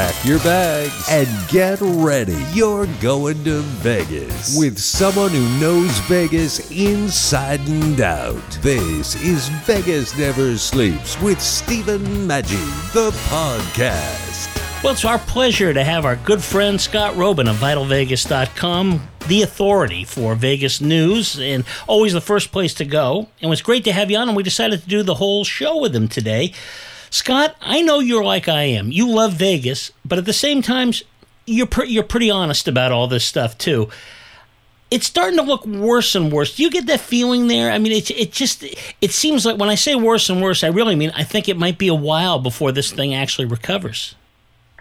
Pack your bags and get ready. You're going to Vegas with someone who knows Vegas inside and out. This is Vegas Never Sleeps with Stephen Maggi, the podcast. Well, it's our pleasure to have our good friend Scott Roeben of VitalVegas.com, the authority for Vegas news and always the first place to go. And it was great to have you on, and we decided to do the whole show with him today. Scott, I know you're like I am. You love Vegas, but at the same time, you're pre- you're pretty honest about all this stuff too. It's starting to look worse and worse. Do you get that feeling there? I mean, it it just it seems like when I say worse and worse, I really mean I think it might be a while before this thing actually recovers.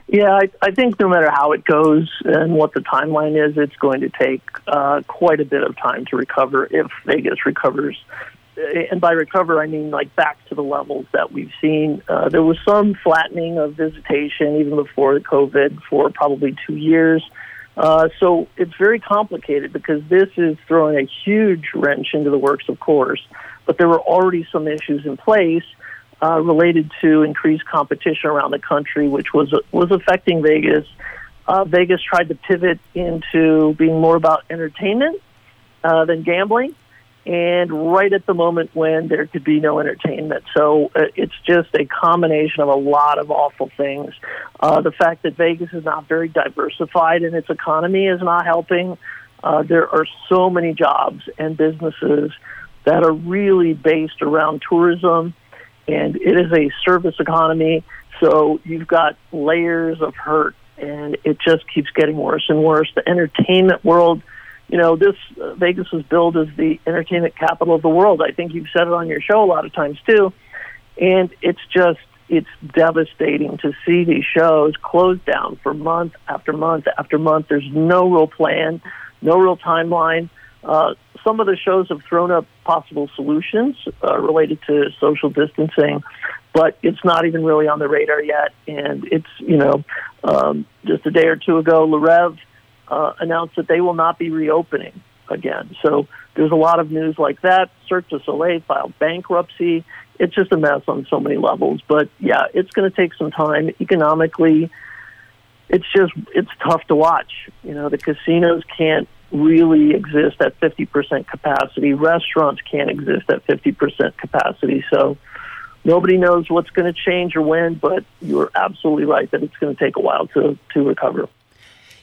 Yeah, I, I think no matter how it goes and what the timeline is, it's going to take uh, quite a bit of time to recover if Vegas recovers and by recover, I mean like back to the levels that we've seen. Uh, there was some flattening of visitation even before COVID for probably two years. Uh, so it's very complicated because this is throwing a huge wrench into the works, of course. But there were already some issues in place uh, related to increased competition around the country, which was was affecting Vegas. Uh, Vegas tried to pivot into being more about entertainment uh, than gambling and right at the moment when there could be no entertainment. So uh, it's just a combination of a lot of awful things. Uh, the fact that Vegas is not very diversified in its economy is not helping. Uh, there are so many jobs and businesses that are really based around tourism, and it is a service economy. So you've got layers of hurt, and it just keeps getting worse and worse. The entertainment world you know, this uh, Vegas was billed as the entertainment capital of the world. I think you've said it on your show a lot of times too, and it's just it's devastating to see these shows closed down for month after month after month. There's no real plan, no real timeline. Uh, some of the shows have thrown up possible solutions uh, related to social distancing, but it's not even really on the radar yet. And it's you know, um, just a day or two ago, Le Rêve uh, announced that they will not be reopening again. So there's a lot of news like that. Cirque du Soleil filed bankruptcy. It's just a mess on so many levels. But yeah, it's going to take some time economically. It's just it's tough to watch. You know, the casinos can't really exist at 50% capacity. Restaurants can't exist at 50% capacity. So nobody knows what's going to change or when, but you're absolutely right that it's going to take a while to, to recover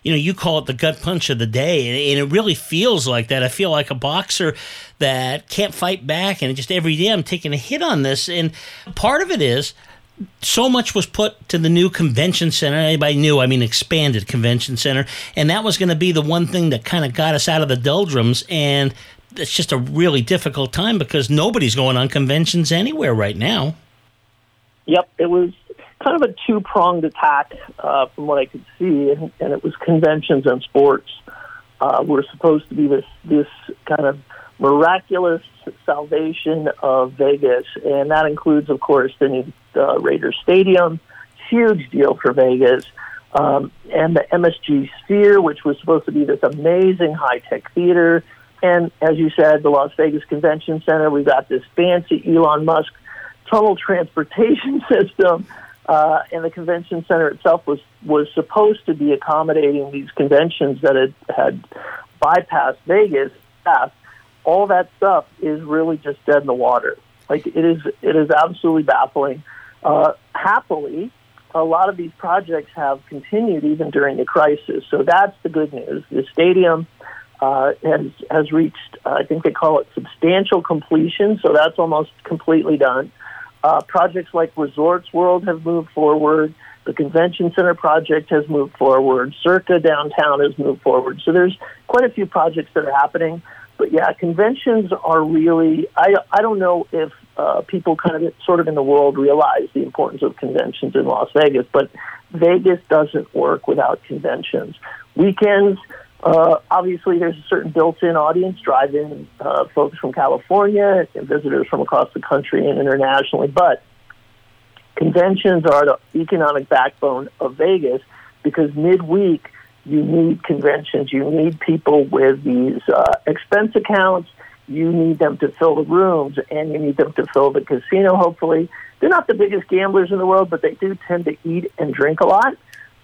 you know, you call it the gut punch of the day, and, it really feels like that. I feel like a boxer that can't fight back, and just every day I'm taking a hit on this. And part of it is so much was put to the new convention center. Anybody knew, I mean, expanded convention center, and that was going to be the one thing that kind of got us out of the doldrums. And it's just a really difficult time because nobody's going on conventions anywhere right now. Yep, it was kind of a two pronged attack uh, from what I could see, and, and it was conventions and sports uh, were supposed to be this this kind of miraculous salvation of Vegas, and that includes, of course, the new uh, Raiders Stadium, huge deal for Vegas. Um, and the MSG Sphere, which was supposed to be this amazing high tech theater. And as you said, the Las Vegas Convention Center, we've got this fancy Elon Musk tunnel transportation system uh, and the convention center itself was was supposed to be accommodating these conventions that had had bypassed Vegas. All that stuff is really just dead in the water. Like it is, it is absolutely baffling. Uh, happily, a lot of these projects have continued even during the crisis. So that's the good news. The stadium uh, has has reached, I think they call it substantial completion. So that's almost completely done. Uh, projects like Resorts World have moved forward. The Convention Center project has moved forward. Circa downtown has moved forward. So there's quite a few projects that are happening. But yeah, conventions are really, I, I don't know if uh, people kind of sort of in the world realize the importance of conventions in Las Vegas, but Vegas doesn't work without conventions. Weekends, Uh, obviously, there's a certain built-in audience, drive-in uh, folks from California and visitors from across the country and internationally. But conventions are the economic backbone of Vegas because midweek you need conventions, you need people with these uh, expense accounts, you need them to fill the rooms, and you need them to fill the casino. Hopefully, they're not the biggest gamblers in the world, but they do tend to eat and drink a lot.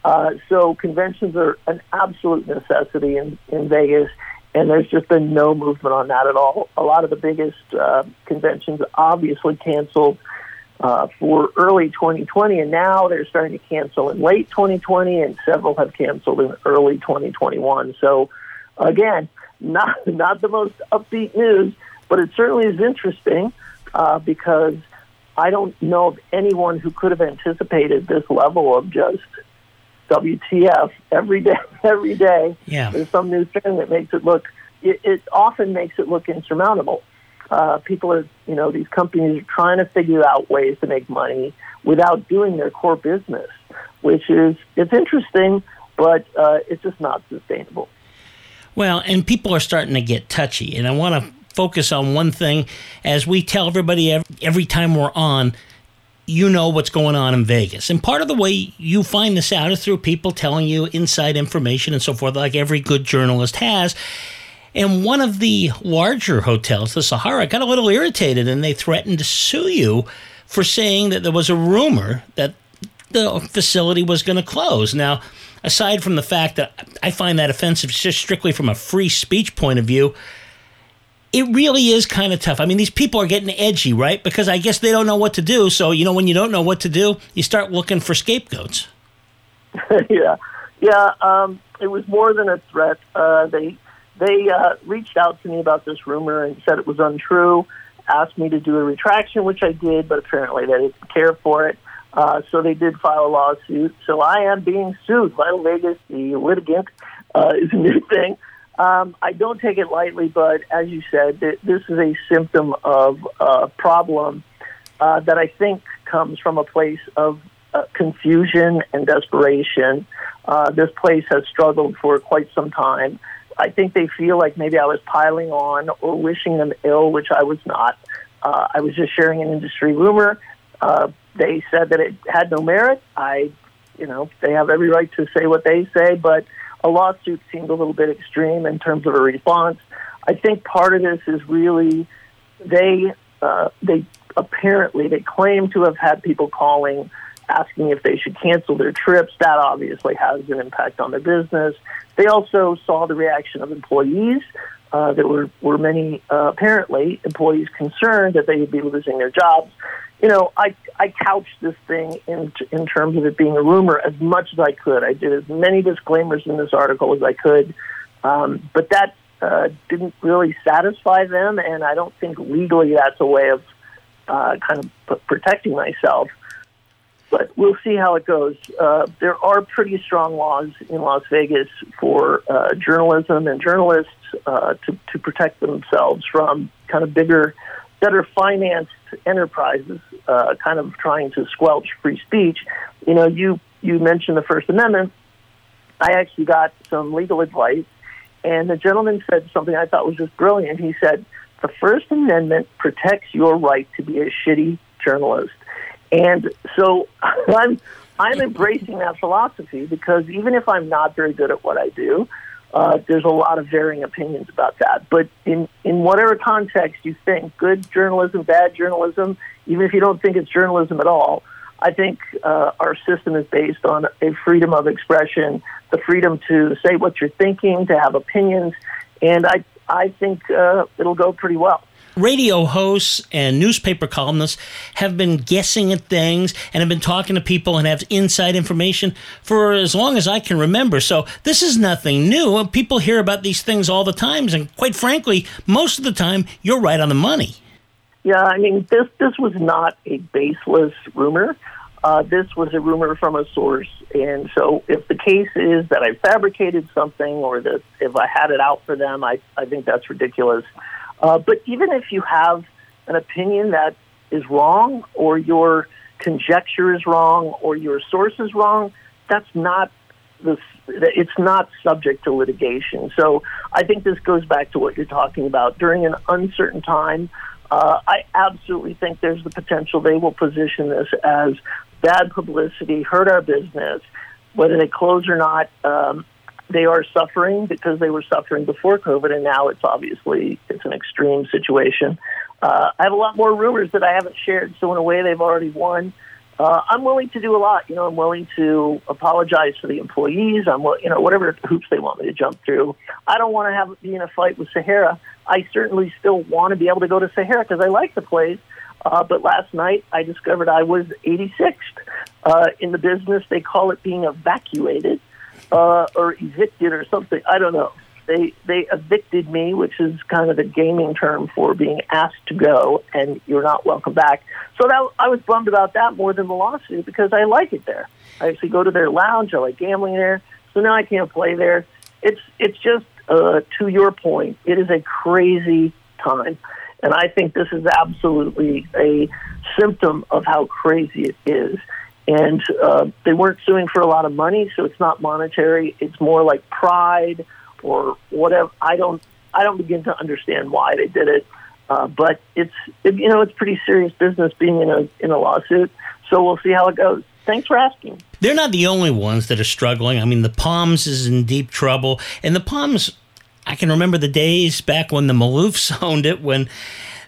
Uh, so conventions are an absolute necessity in, in Vegas, and there's just been no movement on that at all. A lot of the biggest uh, conventions obviously canceled uh, for early 2020, and now they're starting to cancel in late 2020, and several have canceled in early 2021. So, again, not not the most upbeat news, but it certainly is interesting uh, because I don't know of anyone who could have anticipated this level of just WTF every day. Every day, Yeah. there's some new thing that makes it look. It, it often makes it look insurmountable. Uh, people are, you know, these companies are trying to figure out ways to make money without doing their core business, which is it's interesting, but uh, it's just not sustainable. Well, and people are starting to get touchy, and I want to focus on one thing. As we tell everybody ev- every time we're on, you know what's going on in Vegas. And part of the way you find this out is through people telling you inside information and so forth, like every good journalist has. And one of the larger hotels, the Sahara, got a little irritated and they threatened to sue you for saying that there was a rumor that the facility was going to close. Now, aside from the fact that I find that offensive just strictly from a free speech point of view, it really is kind of tough. I mean, these people are getting edgy, right? Because I guess they don't know what to do. So, you know, when you don't know what to do, you start looking for scapegoats. yeah, yeah. Um, it was more than a threat. Uh, they they uh, reached out to me about this rumor and said it was untrue. Asked me to do a retraction, which I did, but apparently they didn't care for it. Uh, so they did file a lawsuit. So I am being sued. Vital Vegas, the litigant, uh, is a new thing. Um, I don't take it lightly, but as you said, th- this is a symptom of a problem uh, that I think comes from a place of uh, confusion and desperation. Uh, this place has struggled for quite some time. I think they feel like maybe I was piling on or wishing them ill, which I was not. Uh, I was just sharing an industry rumor. Uh, they said that it had no merit. I, you know, they have every right to say what they say, but a lawsuit seemed a little bit extreme in terms of a response. I think part of this is really they uh, they apparently they claim to have had people calling asking if they should cancel their trips. That obviously has an impact on their business. They also saw the reaction of employees. Uh, there were, were many, uh, apparently, employees concerned that they would be losing their jobs. You know, I, I couched this thing in, in terms of it being a rumor as much as I could. I did as many disclaimers in this article as I could. Um, but that uh, didn't really satisfy them, and I don't think legally that's a way of uh, kind of protecting myself but we'll see how it goes. Uh, there are pretty strong laws in Las Vegas for uh, journalism and journalists uh, to, to protect themselves from kind of bigger, better financed enterprises, uh, kind of trying to squelch free speech. You know, you you mentioned the First Amendment. I actually got some legal advice, and the gentleman said something I thought was just brilliant. He said, "The First Amendment protects your right to be a shitty journalist." And so I'm I'm embracing that philosophy because even if I'm not very good at what I do, uh, there's a lot of varying opinions about that. But in in whatever context you think, good journalism, bad journalism, even if you don't think it's journalism at all, I think uh, our system is based on a freedom of expression, the freedom to say what you're thinking, to have opinions, and I I think uh, it'll go pretty well radio hosts and newspaper columnists have been guessing at things and have been talking to people and have inside information for as long as I can remember. So this is nothing new. People hear about these things all the time, and quite frankly, most of the time, you're right on the money. Yeah, I mean this this was not a baseless rumor. Uh, this was a rumor from a source, and so if the case is that I fabricated something or that if I had it out for them, I I think that's ridiculous. Uh, but even if you have an opinion that is wrong, or your conjecture is wrong, or your source is wrong, that's not this it's not subject to litigation. So I think this goes back to what you're talking about. During an uncertain time, uh, I absolutely think there's the potential they will position this as bad publicity, hurt our business, whether they close or not. Um, they are suffering because they were suffering before COVID, and now it's obviously it's an extreme situation. Uh, I have a lot more rumors that I haven't shared, so in a way, they've already won. Uh, I'm willing to do a lot. You know, I'm willing to apologize to the employees. I'm, you know, whatever hoops they want me to jump through. I don't want to have be in a fight with Sahara. I certainly still want to be able to go to Sahara because I like the place. Uh, but last night I discovered I was 86th uh, in the business. They call it being evacuated uh, or evicted or something. I don't know. They they evicted me, which is kind of the gaming term for being asked to go and you're not welcome back. So that I was bummed about that more than the lawsuit because I like it there. I actually go to their lounge. I like gambling there. So now I can't play there. It's it's just uh, to your point. It is a crazy time, and I think this is absolutely a symptom of how crazy it is and uh, they weren't suing for a lot of money, so it's not monetary. It's more like pride or whatever. I don't I don't begin to understand why they did it, uh, but it's it, you know it's pretty serious business being in a in a lawsuit. So we'll see how it goes. Thanks for asking. They're not the only ones that are struggling. I mean, the Palms is in deep trouble, and the Palms. I can remember the days back when the Maloofs owned it when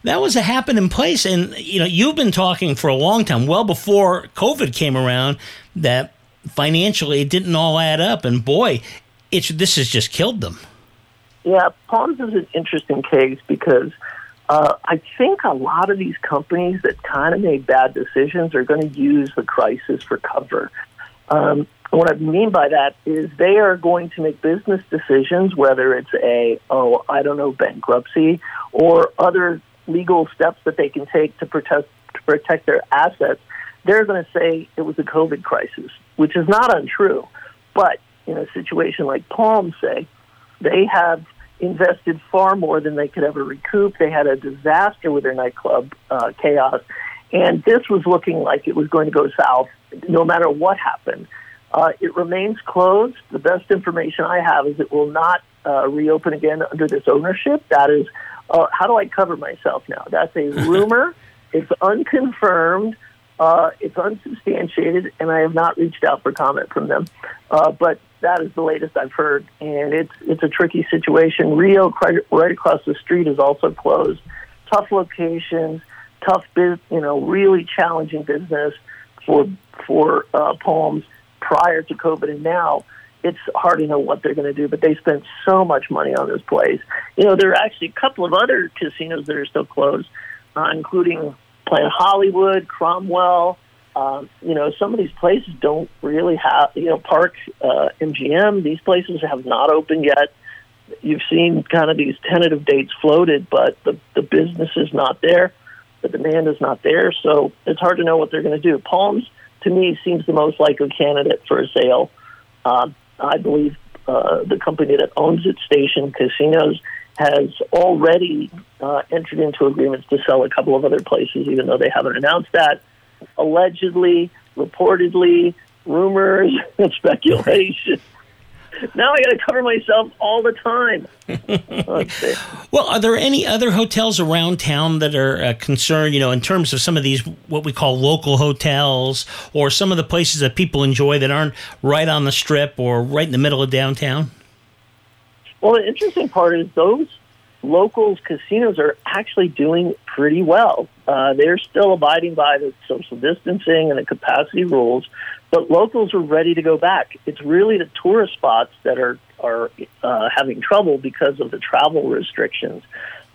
that was a happening place. And, you know, you've been talking for a long time, well before COVID came around, that financially it didn't all add up. And boy, it's this has just killed them. Yeah, Palms is an interesting case because uh, I think a lot of these companies that kind of made bad decisions are going to use the crisis for cover. Um, what I mean by that is they are going to make business decisions, whether it's a, oh, I don't know, bankruptcy or other legal steps that they can take to protect to protect their assets, they're going to say it was a COVID crisis, which is not untrue. But in a situation like Palm, say, they have invested far more than they could ever recoup. They had a disaster with their nightclub uh, KAOS, and this was looking like it was going to go south no matter what happened. Uh, it remains closed. The best information I have is it will not uh, reopen again under this ownership. That is uh, how do I cover myself now? That's a rumor. it's unconfirmed. Uh, it's unsubstantiated, and I have not reached out for comment from them. Uh, but that is the latest I've heard, and it's it's a tricky situation. Rio, right across the street, is also closed. Tough locations, tough biz, you know, really challenging business for for uh, Palms prior to COVID, and now it's hard to know what they're going to do, but they spent so much money on this place. You know, there are actually a couple of other casinos that are still closed, uh, including Planet Hollywood, Cromwell. Um, you know, some of these places don't really have, you know, Park, uh, MGM, these places have not opened yet. You've seen kind of these tentative dates floated, but the, the business is not there. The demand is not there. So it's hard to know what they're going to do. Palms, to me, seems the most likely candidate for a sale. Um, I believe uh, the company that owns its Station Casinos, has already uh, entered into agreements to sell a couple of other places, even though they haven't announced that. Allegedly, reportedly, rumors, and speculation now I got to cover myself all the time. Well, are there any other hotels around town that are uh, concerned, you know, in terms of some of these, what we call local hotels, or some of the places that people enjoy that aren't right on the strip or right in the middle of downtown? Well, the interesting part is those locals casinos are actually doing pretty well. Uh, they're still abiding by the social distancing and the capacity rules, but locals are ready to go back. It's really the tourist spots that are are uh, having trouble because of the travel restrictions.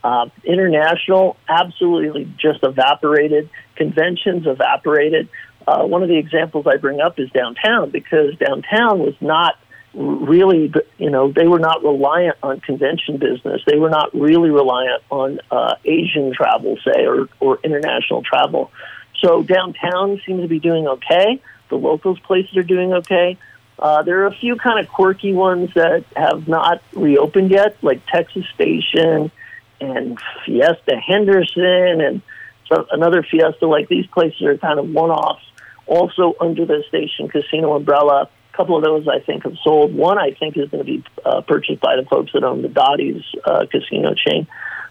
Uh, international absolutely just evaporated. Conventions evaporated. Uh, one of the examples I bring up is downtown because downtown was not really, you know, they were not reliant on convention business. They were not really reliant on uh, Asian travel, say, or, or international travel. So downtown seems to be doing okay. The locals places are doing okay. Uh, there are a few kind of quirky ones that have not reopened yet, like Texas Station and Fiesta Henderson and so another Fiesta. Like these places are kind of one-offs. Also under the Station Casino umbrella, couple of those I think have sold. One I think is going to be uh, purchased by the folks that own the Dotty's uh, casino chain.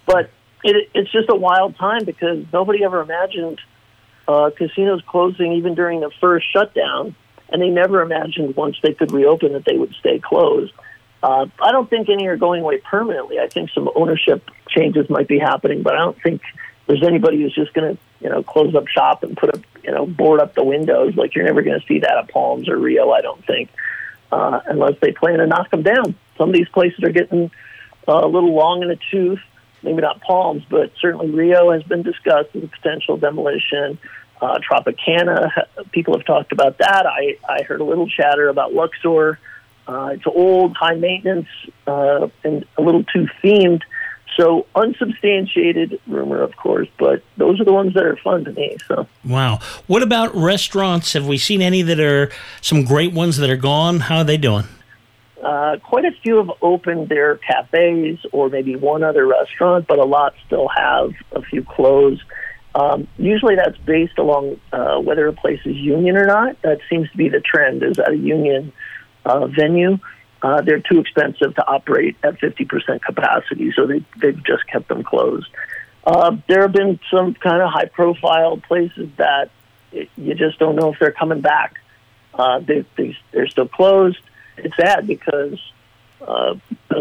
But it, it's just a wild time because nobody ever imagined uh, casinos closing even during the first shutdown, and they never imagined once they could reopen that they would stay closed. Uh, I don't think any are going away permanently. I think some ownership changes might be happening, but I don't think there's anybody who's just going to, you know, close up shop and put a, you know, board up the windows. Like you're never going to see that at Palms or Rio. I don't think, uh, unless they plan to knock them down. Some of these places are getting uh, a little long in the tooth. Maybe not Palms, but certainly Rio has been discussed as a potential demolition. Uh, Tropicana, people have talked about that. I, I heard a little chatter about Luxor. Uh, it's old, high maintenance, uh, and a little too themed. So unsubstantiated rumor, of course, but those are the ones that are fun to me. So wow. What about restaurants? Have we seen any that are some great ones that are gone? How are they doing? Uh, quite a few have opened their cafes or maybe one other restaurant, but a lot still have a few closed. Um, usually that's based along uh, whether a place is union or not. That seems to be the trend. Is that a union uh, venue? Uh, they're too expensive to operate at 50% capacity, so they, they've just kept them closed. Uh, there have been some kind of high profile places that it, you just don't know if they're coming back. Uh, they, they, they're still closed. It's sad because uh,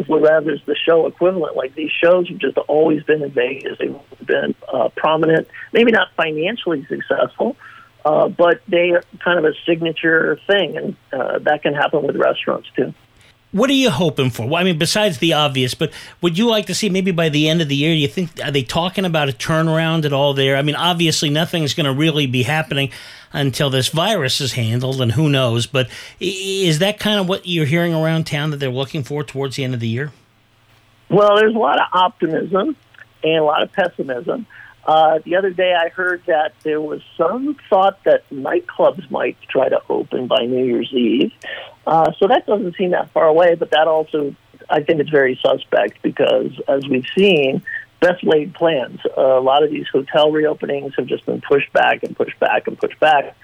rather is the show equivalent. Like these shows have just always been in Vegas. They've been uh, prominent, maybe not financially successful, uh, but they are kind of a signature thing, and uh, that can happen with restaurants too. What are you hoping for? Well, I mean, besides the obvious, but would you like to see maybe by the end of the year? Do you think are they talking about a turnaround at all there? I mean, obviously nothing's going to really be happening until this virus is handled, and who knows? But is that kind of what you're hearing around town that they're looking for towards the end of the year? Well, there's a lot of optimism and a lot of pessimism. Uh, the other day, I heard that there was some thought that nightclubs might try to open by New Year's Eve. Uh, so that doesn't seem that far away, but that also, I think it's very suspect because, as we've seen, best laid plans. Uh, a lot of these hotel reopenings have just been pushed back and pushed back and pushed back.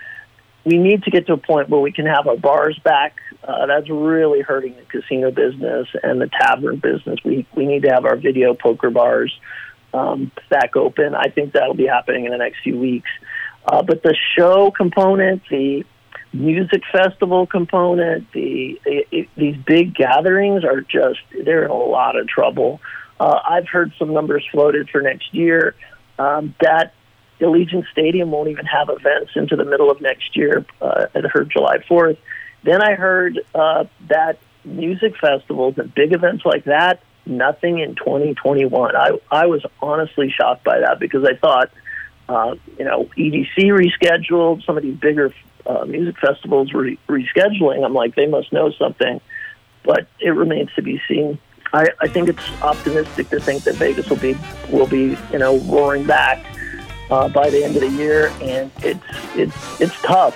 We need to get to a point where we can have our bars back. Uh, that's really hurting the casino business and the tavern business. We we need to have our video poker bars um, back open. I think that'll be happening in the next few weeks. Uh, but the show component, the music festival component, the it, it, these big gatherings are just they're in a lot of trouble. Uh, I've heard some numbers floated for next year um, that Allegiant Stadium won't even have events into the middle of next year. Uh, I heard July 4th. Then I heard uh, that music festivals and big events like that, nothing in 2021. I, I was honestly shocked by that because I thought, uh, you know, EDC rescheduled, some of these bigger uh, music festivals re- rescheduling. I'm like, they must know something, but it remains to be seen. I, I think it's optimistic to think that Vegas will be will be you know roaring back uh, by the end of the year, and it's it's it's tough.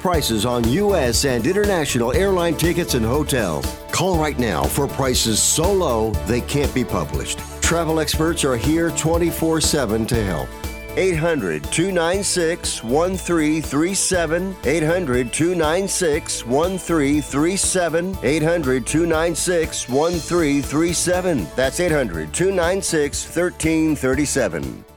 prices on U.S. and international airline tickets and hotels. Call right now for prices so low they can't be published. Travel experts are here 24 7 to help. 800 296 1337. 800 296 1337. 800 296 1337. That's 800 296 1337.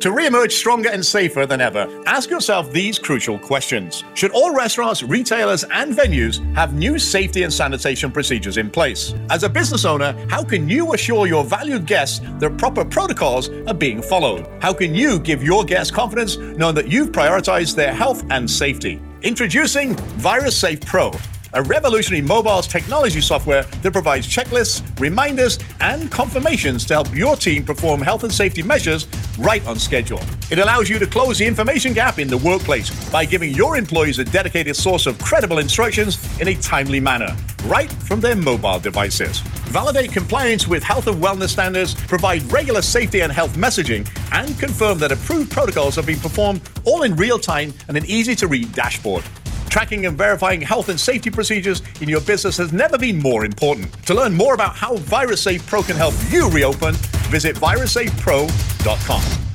To re-emerge stronger and safer than ever, ask yourself these crucial questions. Should all restaurants, retailers, and venues have new safety and sanitation procedures in place? As a business owner, how can you assure your valued guests that proper protocols are being followed? How can you give your guests confidence knowing that you've prioritized their health and safety? Introducing Virus Safe Pro a revolutionary mobiles technology software that provides checklists, reminders, and confirmations to help your team perform health and safety measures right on schedule. It allows you to close the information gap in the workplace by giving your employees a dedicated source of credible instructions in a timely manner, right from their mobile devices. Validate compliance with health and wellness standards, provide regular safety and health messaging, and confirm that approved protocols have been performed all in real time and an easy to read dashboard. Tracking and verifying health and safety procedures in your business has never been more important. To learn more about how VirusSafe Pro can help you reopen, visit virussafepro.com.